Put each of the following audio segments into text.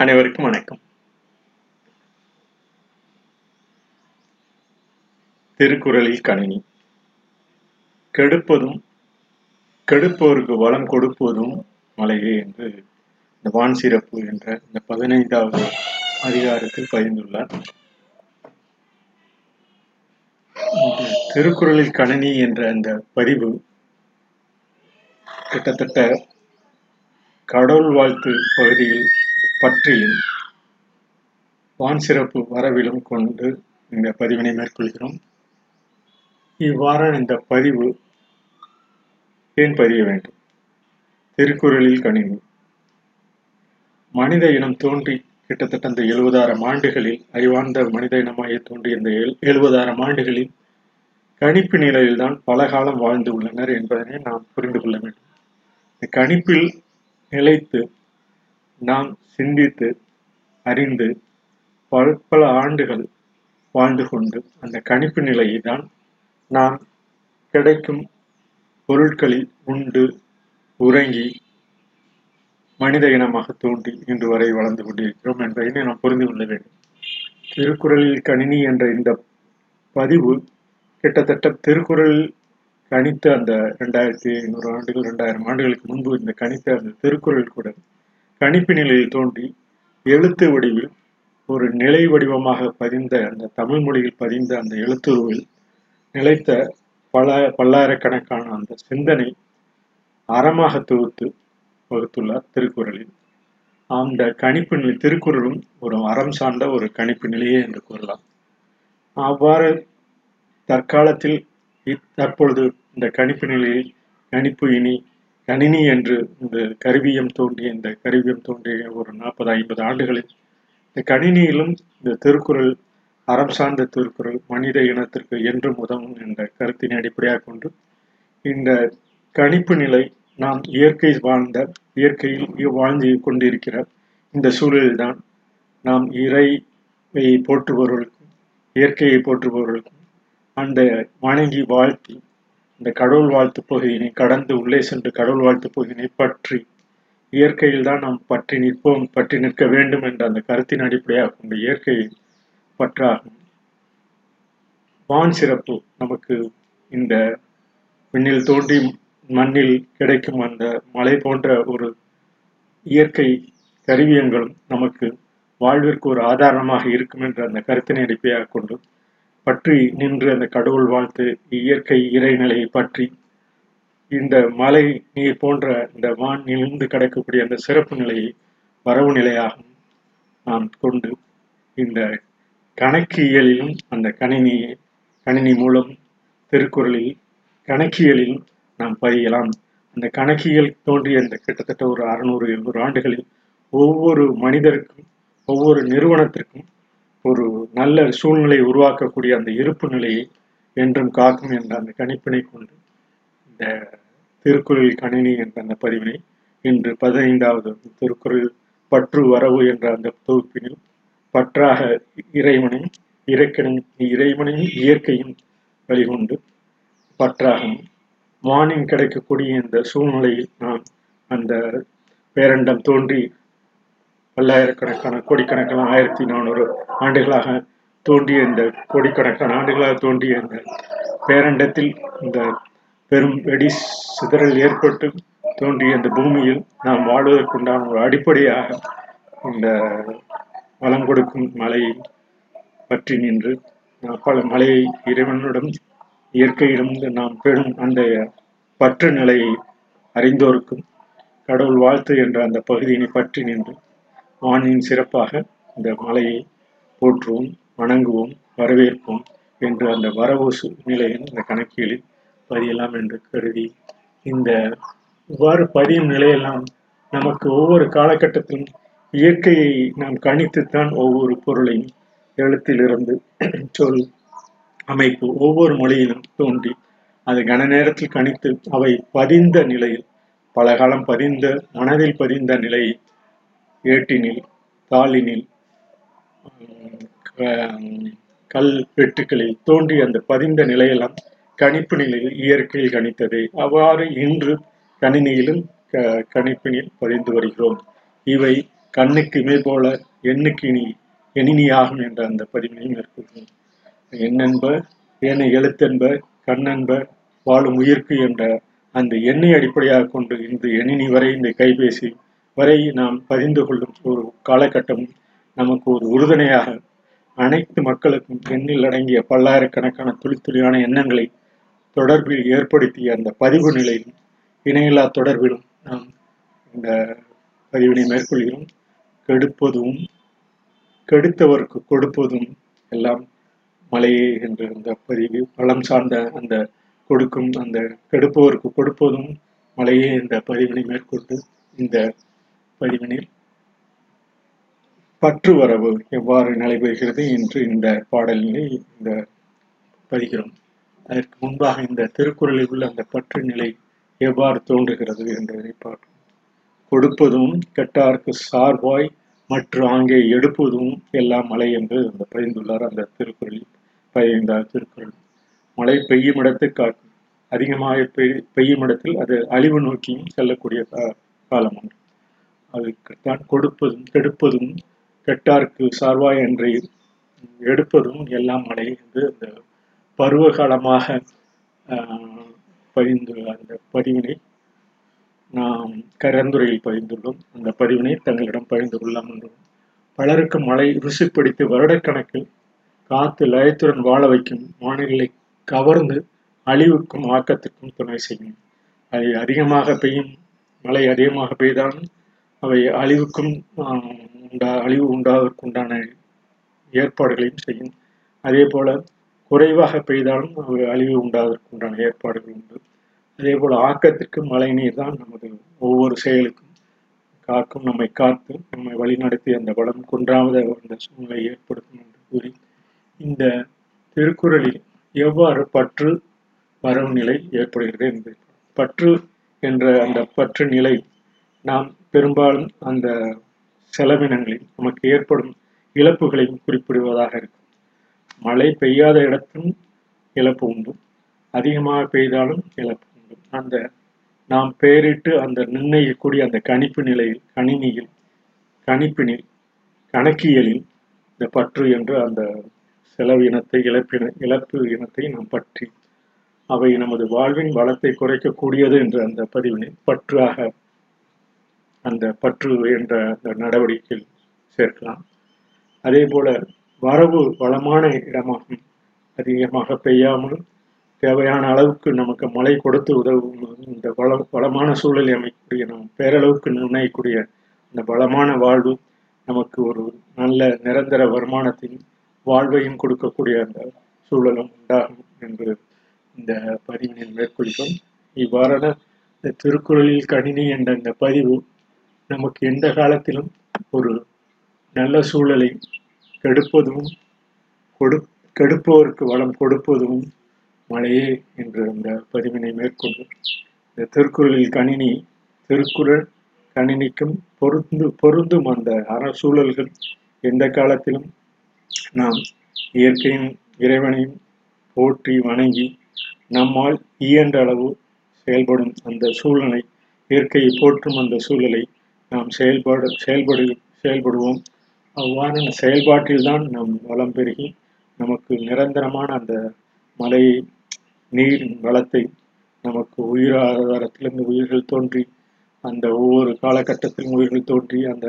அனைவருக்கும் வணக்கம். திருக்குறளில் கணினி. கெடுப்பதும் கெடுப்போருக்கு வளம் கொடுப்பதும் மலையே என்று இந்த வான் சிறப்பு என்ற இந்த பதினைந்தாவது அதிகாரத்தில் பகிர்ந்துள்ளார் திருக்குறளில் கணினி என்ற அந்த பதிவு கிட்டத்தட்ட கடவுள் வாழ்த்து பகுதியில் பற்றியும் வான் சிறப்பு வரவிலும் கொண்டு இந்த பதிவினை மேற்கொள்கிறோம். இவ்வாறான இந்த பதிவு ஏன் பதிய வேண்டும்? திருக்குறளில் கணினி மனித இனம் தோன்றி கிட்டத்தட்ட அந்த எழுபதாயிரம் ஆண்டுகளில் அறிவார்ந்த மனித இனமாக தோன்றிய இந்த எழுபதாயிரம் ஆண்டுகளில் கணிப்பு நிலையில்தான் பல காலம் வாழ்ந்து உள்ளனர் என்பதனை நாம் புரிந்து கொள்ள வேண்டும். இந்த கணிப்பில் நிலைத்து நாம் சிந்தித்து அறிந்து பல பல ஆண்டுகள் வாழ்ந்து கொண்டு அந்த கணிப்பு நிலையை தான் நாம் கிடைக்கும் பொருட்களில் உண்டு உறங்கி மனித இனமாக தோன்றி இன்று வரை வளர்ந்து கொண்டிருக்கிறோம் என்பதை நாம் புரிந்து கொள்ள வேண்டும். திருக்குறளில் கணினி என்ற இந்த பதிவு கிட்டத்தட்ட திருக்குறள் கணித்த அந்த ரெண்டாயிரத்தி ஐநூறு ஆண்டுகள் ரெண்டாயிரம் ஆண்டுகளுக்கு முன்பு இந்த கணித்த அந்த திருக்குறள் கூட கணிப்பு நிலையில் தோன்றி எழுத்து வடிவில் ஒரு நிலை வடிவமாக பதிந்த அந்த தமிழ் மொழியில் பதிந்த அந்த எழுத்துருவில் நிலைத்த பல பல்லாயிரக்கணக்கான அந்த சிந்தனை அறமாக தொகுத்து வகுத்துள்ளார் திருக்குறளில். அந்த கணிப்பு நிலை திருக்குறளும் ஒரு அறம் சார்ந்த ஒரு கணிப்பு நிலையே என்று கூறலாம். அவ்வாறு தற்காலத்தில் தற்பொழுது இந்த கணிப்பு நிலையில் கணிப்பு இனி கணினி என்று இந்த கருவியம் தோன்றிய இந்த கருவியம் தோன்றிய ஒரு நாற்பது ஐம்பது ஆண்டுகளில் இந்த கணினியிலும் இந்த திருக்குறள் அறம் சார்ந்த திருக்குறள் மனித இனத்திற்கு என்றும் உதவும் என்ற கருத்தினை அடிப்படையாக கொண்டு இந்த கணிப்பு நிலை நாம் இயற்கை வாழ்ந்த இயற்கையில் வாழ்ந்து கொண்டிருக்கிற இந்த சூழலில்தான் நாம் இறையை போற்றுபவர்களுக்கும் இயற்கையை போற்றுபவர்களுக்கும் அந்த வணங்கி வாழ்த்தி இந்த கடவுள் வாழ்த்து பகுதியினை கடந்து உள்ளே சென்று கடவுள் வாழ்த்து பகுதியினை பற்றி இயற்கையில் தான் நாம் பற்றி நிற்போம் பற்றி நிற்க வேண்டும் என்ற அந்த கருத்தின் அடிப்படையாக கொண்ட இயற்கையை பற்றாகும். வான் சிறப்பு நமக்கு இந்த விண்ணில் தோன்றி மண்ணில் கிடைக்கும் அந்த மலை போன்ற ஒரு இயற்கை கருவியங்களும் நமக்கு வாழ்விற்கு ஒரு ஆதாரமாக இருக்கும் என்ற அந்த கருத்தினை அடிப்படையாக கொண்டு பற்றி நின்று அந்த கடவுள் வாழ்த்து இயற்கை இறைநிலையை பற்றி. இந்த மலை நீர் போன்ற இந்த வானிலிருந்து கிடக்கக்கூடிய அந்த சிறப்பு நிலையை வரவு நிலையாகவும் நாம் கொண்டு இந்த கணக்கியலிலும் அந்த கணினியை கணினி மூலம் திருக்குறளில் கணக்கியலில் நாம் பதியலாம். அந்த கணக்கியல் தோன்றிய அந்த கிட்டத்தட்ட ஒரு அறுநூறு எழுநூறு ஆண்டுகளில் ஒவ்வொரு மனிதருக்கும் ஒவ்வொரு நிறுவனத்திற்கும் ஒரு நல்ல சூழ்நிலை உருவாக்கக்கூடிய அந்த இருப்பு நிலையை என்றும் காக்கும் என்ற அந்த கணிப்பினை கொண்டு இந்த திருக்குறள் கணினி என்ற அந்த பதிவினை இன்று பதினைந்தாவது திருக்குறள் பற்று வரவு என்ற அந்த தொகுப்பினில் பற்றாக இறைவனையும் இறக்கணும் இறைவனையும் இயற்கையும் வழிகொண்டு பற்றாகும் வானின் கிடைக்கக்கூடிய இந்த சூழ்நிலையில் நாம் அந்த பேரண்டம் தோன்றி பல்லாயிரக்கணக்கான கோடிக்கணக்கான ஆயிரத்தி நானூறு ஆண்டுகளாக தோன்றிய இந்த கோடிக்கணக்கான ஆண்டுகளாக தோண்டிய இந்த பேரண்டத்தில் இந்த பெரும் வெடி சிதறல் ஏற்பட்டு தோன்றிய இந்த பூமியில் நாம் வாழ்வதற்குண்டான ஒரு அடிப்படையாக இந்த வளம் கொடுக்கும் மலையை பற்றி நின்று பல மலையை இறைவனிடம் இயற்கையிடம் நாம் பெறும் அந்த பற்று நிலையை அறிந்தோருக்கும் கடவுள் வாழ்த்து என்ற அந்த பகுதியினை பற்றி நின்று ஆணின் சிறப்பாக இந்த மலையை போற்றுவோம் வணங்குவோம் வரவேற்போம் என்று அந்த வரவு நிலையின் இந்த கணக்கியலில் பதியலாம் என்று கருதி இந்த இவ்வாறு பதியும் நிலையெல்லாம் நமக்கு ஒவ்வொரு காலகட்டத்திலும் இயற்கையை நாம் கணித்துத்தான் ஒவ்வொரு பொருளையும் எழுத்திலிருந்து சொல் அமைப்பு ஒவ்வொரு மொழியிலும் தோன்றி அது கன நேரத்தில் கணித்து அவை பதிந்த நிலையில் பல காலம் பதிந்த மனதில் பதிந்த நிலையை ஏட்டினில் தாளினில் கல் வெட்டுக்களில் தோன்றி அந்த பதிந்த நிலையெல்லாம் கணிப்பு நிலையில் இயற்கையில் கணித்தது. அவ்வாறு இன்று கணினியிலும் க கணிப்பினில் பதிந்து வருகிறோம். இவை கண்ணுக்கு இமை போல எண்ணுக்கு இனி எணினியாகும் என்ற அந்த பதிவினை மேற்கொள்கிறோம் எண்ணென்ப ஏனை எழுத்தென்ப கண்ணென்ப வாழும் உயிர்க்கு என்ற அந்த எண்ணை அடிப்படையாக கொண்டு இன்று எணினி வரை இந்த கைபேசி வரை நாம் பதிந்து கொள்ளும் ஒரு காலகட்டம் நமக்கு ஒரு உறுதுணையாக அனைத்து மக்களுக்கும் எண்ணில் அடங்கிய பல்லாயிரக்கணக்கான துளித்துளியான எண்ணங்களை தொடர்பில் ஏற்படுத்திய அந்த பதிவு நிலையிலும் இணையில்லா தொடர்பிலும் நாம் இந்த பதிவினை மேற்கொள்கிறோம். கெடுப்பதும் கெடுத்தவருக்கு கொடுப்பதும் எல்லாம் மலையே என்ற அந்த பதிவு பலம் சார்ந்த அந்த கொடுக்கும் அந்த கெடுப்பவருக்கு கொடுப்பதும் மலையே இந்த பதிவினை மேற்கொண்டு இந்த பதிவினில் பற்று வரவு எவ்வாறு நடைபெறுகிறது என்று இந்த பாடலினை இந்த பதிகிறோம் அதற்கு முன்பாக இந்த திருக்குறளில் உள்ள அந்த பற்று நிலை எவ்வாறு தோன்றுகிறது என்பதை பார்ப்போம். கொடுப்பதும் கெட்டார்க்கு சார்பாய் மற்ற ஆங்கே எடுப்பதும் எல்லாம் மழை என்று அந்த பதிந்துள்ளார் அந்த திருக்குறளில் பதினைந்தாவது திருக்குறள். மழை பெய்யும் இடத்தை காட்டும் அதிகமாக பெய் பெய்யும் இடத்தில் அது அழிவு நோக்கியும் செல்லக்கூடிய காலம் ஒன்று அதுக்குத்தான் கொடுப்பதும் கெடுப்பதும் கெட்டார்க்கு சார்வாய் என்று எடுப்பதும் எல்லாம் மழை என்று அந்த பருவகாலமாக பதிந்துள்ள அந்த பதிவினை நாம் கரந்துரையில் பதிந்துள்ளோம். அந்த பதிவினை தங்களிடம் பகிர்ந்து கொள்ளலாம் என்றும் பலருக்கு மழை ருசிப்பிடித்து வருடக்கணக்கில் காத்து லயத்துடன் வாழ வைக்கும் வானிலை கவர்ந்து அழிவுக்கும் ஆக்கத்துக்கும் துணை செய்யும். அது அதிகமாக பெய்யும் மழை அதிகமாக பெய்தாலும் அவை அழிவுக்கும் உண்டா அழிவு உண்டாவதற்குண்டான ஏற்பாடுகளையும் செய்யும். அதே போல குறைவாக பெய்தாலும் அவை அழிவு உண்டாவதற்குண்டான ஏற்பாடுகள் உண்டு. அதே போல ஆக்கத்திற்கு மழை நீர் தான் நமது ஒவ்வொரு செயலுக்கும் காக்கும். நம்மை காத்து நம்மை வழிநடத்தி அந்த வளம் குன்றாவது அந்த சூழ்நிலை ஏற்படுத்தும் என்று கூறி இந்த திருக்குறளில் எவ்வாறு பற்று வரவு நிலை ஏற்படுகிறது என்பது பற்று என்ற அந்த பற்று நிலை நாம் பெரும்பாலும் அந்த செலவினங்களில் நமக்கு ஏற்படும் இழப்புகளையும் குறிப்பிடுவதாக இருக்கும். மழை பெய்யாத இடத்தும் இழப்பு உண்டு. அதிகமாக பெய்தாலும் இழப்பு உண்டு. அந்த நாம் பெயரிட்டு அந்த நிர்ணயிக்கக்கூடிய அந்த கணிப்பு நிலையில் கணினியில் கணிப்பினில் கணக்கியலில் இந்த பற்று என்று அந்த செலவு இனத்தை இழப்பின இழப்பு இனத்தை நாம் பற்றி அவை நமது வாழ்வின் வளத்தை குறைக்கக்கூடியது என்ற அந்த பதிவினை பற்றாக அந்த பற்று என்ற அந்த நடவடிக்கையில் சேர்க்கலாம். அதே போல வரவு வளமான இடமாகும் அதிகமாக பெய்யாமல் தேவையான அளவுக்கு நமக்கு மழை கொடுத்து உதவும் இந்த வள வளமான சூழலை அமைக்கக்கூடிய நாம் பேரளவுக்கு நிர்ணயிக்கூடிய அந்த வளமான வாழ்வு நமக்கு ஒரு நல்ல நிரந்தர வருமானத்தின் வாழ்வையும் கொடுக்கக்கூடிய அந்த சூழலும் உண்டாகும் என்று இந்த பதிவினை மேற்கொள்கிறோம். இவ்வாறான இந்த திருக்குறளில் கணினி என்ற இந்த பதிவு நமக்கு எந்த காலத்திலும் ஒரு நல்ல சூழலை கெடுப்பதும் கொடு கெடுப்பவருக்கு வளம் கொடுப்பதும் மழையே என்ற அந்த பதிவினை மேற்கொண்டு இந்த திருக்குறளில் கணினி திருக்குறள் கணினிக்கும் பொருந்து பொருந்தும் அந்த அற சூழல்கள் எந்த காலத்திலும் நாம் இயற்கையின் இறைவனையும் போற்றி வணங்கி நம்மால் இயன்ற அளவு செயல்படும் அந்த சூழலை இயற்கையை போற்றும் அந்த சூழலை நாம் செயல்பாடு செயல்படு செயல்படுவோம். அவ்வாறான செயல்பாட்டில்தான் நம் வளம் பெருகி நமக்கு நிரந்தரமான அந்த மழை நீர் வளத்தை நமக்கு உயிர் ஆதாரத்திலிருந்து உயிர்கள் தோன்றி அந்த ஒவ்வொரு காலகட்டத்திலும் உயிர்கள் தோன்றி அந்த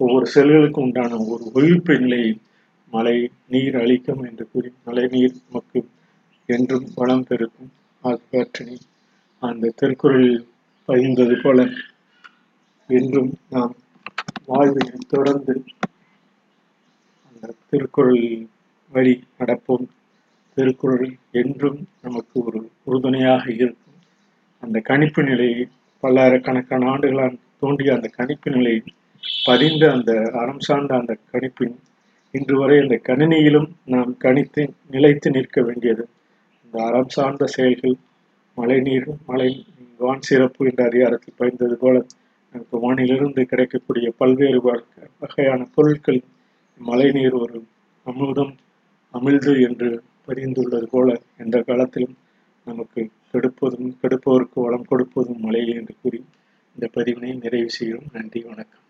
ஒவ்வொரு செல்களுக்கும் உண்டான ஒரு உயிர்ப்பு நிலையை மழை நீர் அளிக்கும் என்று கூறி மழை நீர் நமக்கு என்றும் வளம் பெருக்கும். ஆகியவற்றினை அந்த திருக்குறளில் பகிர்ந்தது போல என்றும் நாம் வாழ்வில் தொடர்ந்து அந்த திருக்குறள் வழி நடப்போம். திருக்குறள் என்றும் நமக்கு ஒரு உறுதுணையாக இருக்கும். அந்த கணிப்பு நிலையை பல்லாயிரக்கணக்கான ஆண்டுகளால் தோன்றிய அந்த கணிப்பு நிலையை பதிந்த அந்த அறம் சார்ந்த அந்த கணிப்பின் இன்று வரை அந்த கணினியிலும் நாம் கணித்து நிலைத்து நிற்க வேண்டியது. அந்த அறம் சார்ந்த செயல்கள் மழைநீர் மழை வான் சிறப்பு என்ற அதிகாரத்தில் பயந்தது போல நமக்கு வானிலிருந்து கிடைக்கக்கூடிய பல்வேறு வகையான பொருட்கள் மழைநீர் ஒரு அமுதம் அமிழ்து என்று பதிந்துள்ளது போல எந்த காலத்திலும் நமக்கு கெடுப்பதும் கெடுப்பவருக்கு வளம் கொடுப்பதும் மழையே என்று கூறி இந்த பதிவினை நிறைவு செய்கிறோம். நன்றி வணக்கம்.